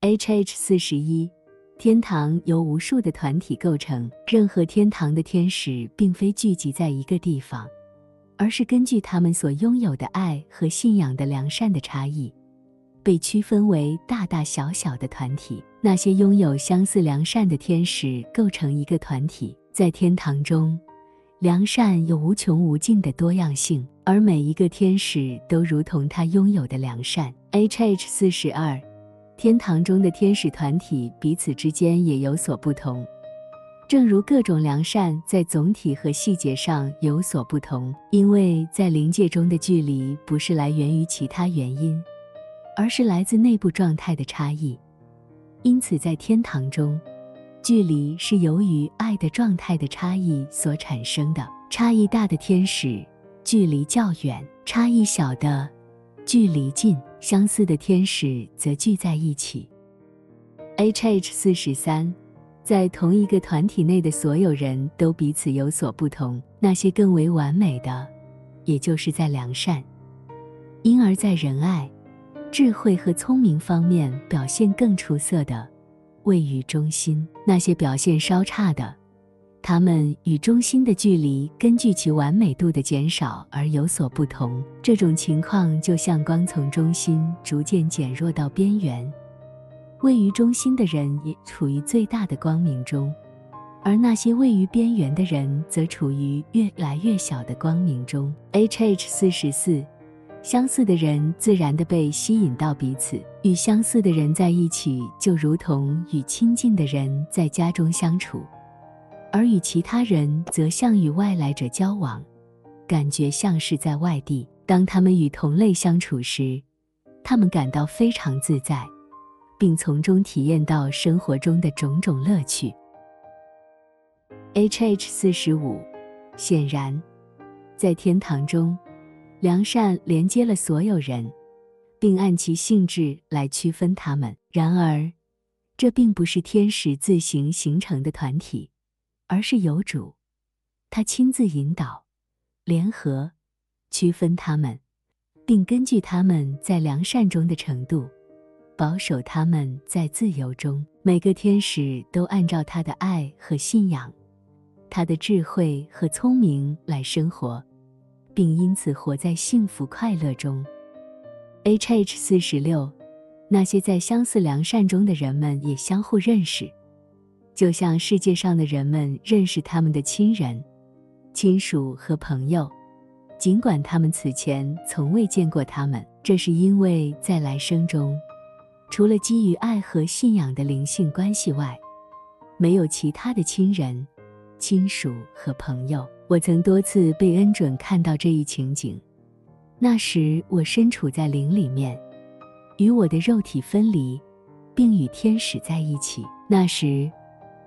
H H 四十一，天堂由无数的团体构成，任何天堂的天使并非聚集在一个地方，而是根据他们所拥有的爱和信仰的良善的差异，被区分为大大小小的团体。那些拥有相似良善的天使构成一个团体，在天堂中，良善有无穷无尽的多样性，而每一个天使都如同他拥有的良善。H H 四十二。天堂中的天使团体彼此之间也有所不同，正如各种良善在总体和细节上有所不同，因为在灵界中的距离不是来源于其他原因，而是来自内部状态的差异。因此，在天堂中，距离是由于爱的状态的差异所产生的。差异大的天使距离较远，差异小的距离近。相似的天使则聚在一起。H H 四十三，在同一个团体内的所有人都彼此有所不同。那些更为完美的，也就是在良善，因而在仁爱、智慧和聪明方面表现更出色的，位于中心。那些表现稍差的。它们与中心的距离根据其完美度的减少而有所不同。这种情况就像光从中心逐渐减弱到边缘，位于中心的人也处于最大的光明中，而那些位于边缘的人则处于越来越小的光明中。H H 四十四，相似的人自然地被吸引到彼此，与相似的人在一起，就如同与亲近的人在家中相处。而与其他人则像与外来者交往，感觉像是在外地。当他们与同类相处时，他们感到非常自在，并从中体验到生活中的种种乐趣。H H 四十五，显然，在天堂中，良善连接了所有人，并按其性质来区分他们。然而，这并不是天使自行形成的团体。而是有主，他亲自引导、联合、区分他们，并根据他们在良善中的程度，保守他们在自由中。每个天使都按照他的爱和信仰、他的智慧和聪明来生活，并因此活在幸福快乐中。H H 四十六，那些在相似良善中的人们也相互认识。就像世界上的人们认识他们的亲人、亲属和朋友，尽管他们此前从未见过他们，这是因为在来生中，除了基于爱和信仰的灵性关系外，没有其他的亲人、亲属和朋友。我曾多次被恩准看到这一情景，那时我身处在灵里面，与我的肉体分离，并与天使在一起。那时。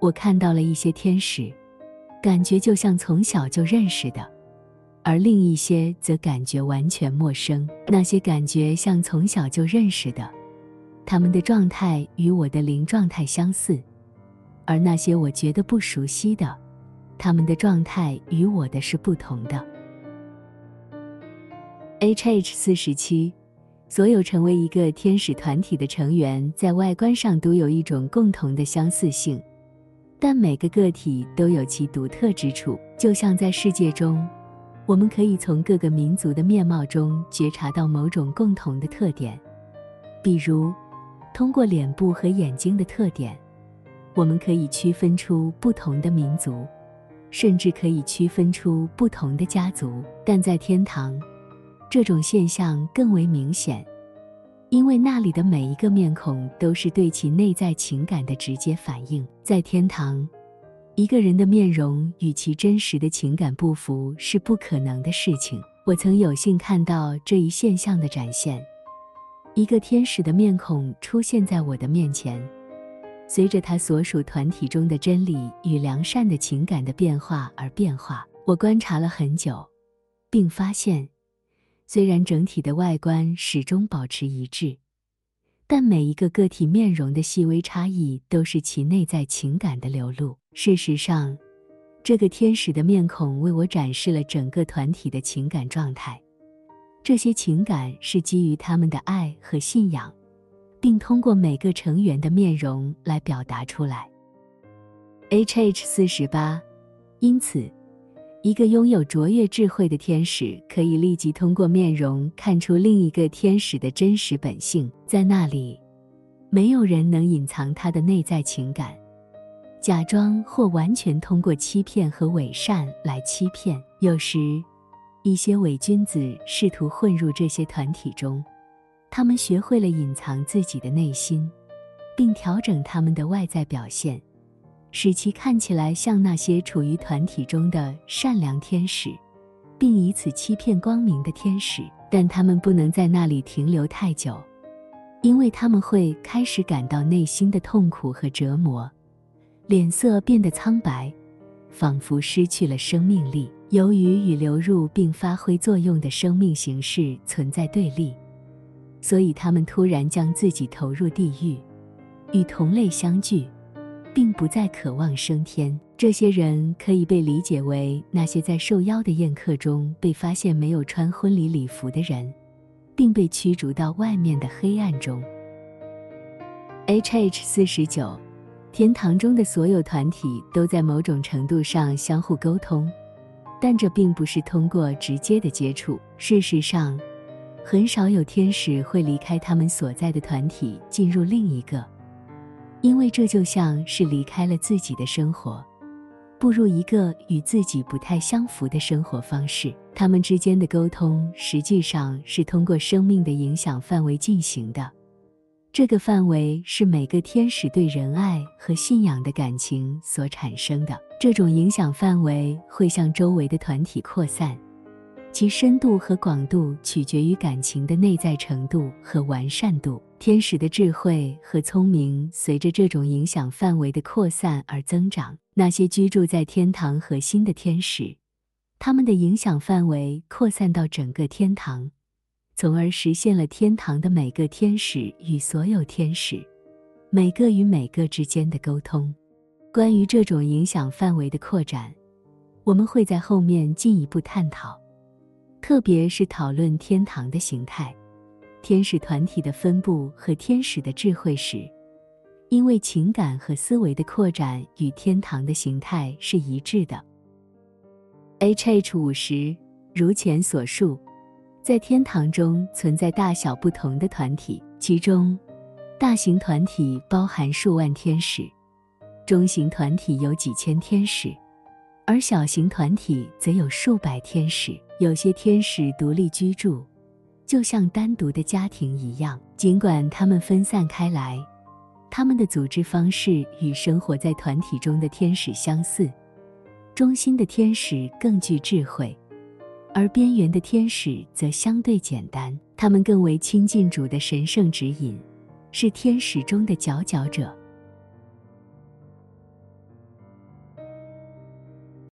我看到了一些天使，感觉就像从小就认识的，而另一些则感觉完全陌生。那些感觉像从小就认识的，他们的状态与我的灵状态相似；而那些我觉得不熟悉的，他们的状态与我的是不同的。H H 四十七，所有成为一个天使团体的成员，在外观上都有一种共同的相似性。但每个个体都有其独特之处，就像在世界中，我们可以从各个民族的面貌中觉察到某种共同的特点。比如，通过脸部和眼睛的特点，我们可以区分出不同的民族，甚至可以区分出不同的家族。但在天堂，这种现象更为明显。因为那里的每一个面孔都是对其内在情感的直接反应。在天堂，一个人的面容与其真实的情感不符是不可能的事情。我曾有幸看到这一现象的展现：一个天使的面孔出现在我的面前，随着他所属团体中的真理与良善的情感的变化而变化。我观察了很久，并发现。虽然整体的外观始终保持一致，但每一个个体面容的细微差异都是其内在情感的流露。事实上，这个天使的面孔为我展示了整个团体的情感状态。这些情感是基于他们的爱和信仰，并通过每个成员的面容来表达出来。H H 四十八，因此，一个拥有卓越智慧的天使可以立即通过面容看出另一个天使的真实本性，在那里，没有人能隐藏他的内在情感，假装或完全通过欺骗和伪善来欺骗。有时，一些伪君子试图混入这些团体中，他们学会了隐藏自己的内心，并调整他们的外在表现。使其看起来像那些处于团体中的善良天使，并以此欺骗光明的天使。但他们不能在那里停留太久，因为他们会开始感到内心的痛苦和折磨，脸色变得苍白，仿佛失去了生命力。由于与流入并发挥作用的生命形式存在对立，所以他们突然将自己投入地狱，与同类相聚。并不再渴望升天。这些人可以被理解为那些在受邀的宴客中被发现没有穿婚礼礼服的人，并被驱逐到外面的黑暗中。H H 四十九，天堂中的所有团体都在某种程度上相互沟通，但这并不是通过直接的接触。事实上，很少有天使会离开他们所在的团体进入另一个。因为这就像是离开了自己的生活，步入一个与自己不太相符的生活方式。他们之间的沟通实际上是通过生命的影响范围进行的，这个范围是每个天使对仁爱和信仰的感情所产生的。这种影响范围会向周围的团体扩散。其深度和广度取决于感情的内在程度和完善度。天使的智慧和聪明随着这种影响范围的扩散而增长。那些居住在天堂核心的天使，他们的影响范围扩散到整个天堂，从而实现了天堂的每个天使与所有天使、每个与每个之间的沟通。关于这种影响范围的扩展，我们会在后面进一步探讨。特别是讨论天堂的形态、天使团体的分布和天使的智慧时，因为情感和思维的扩展与天堂的形态是一致的。H H 五十，如前所述，在天堂中存在大小不同的团体，其中大型团体包含数万天使，中型团体有几千天使。而小型团体则有数百天使，有些天使独立居住，就像单独的家庭一样。尽管他们分散开来，他们的组织方式与生活在团体中的天使相似。中心的天使更具智慧，而边缘的天使则相对简单。他们更为亲近主的神圣指引，是天使中的佼佼者。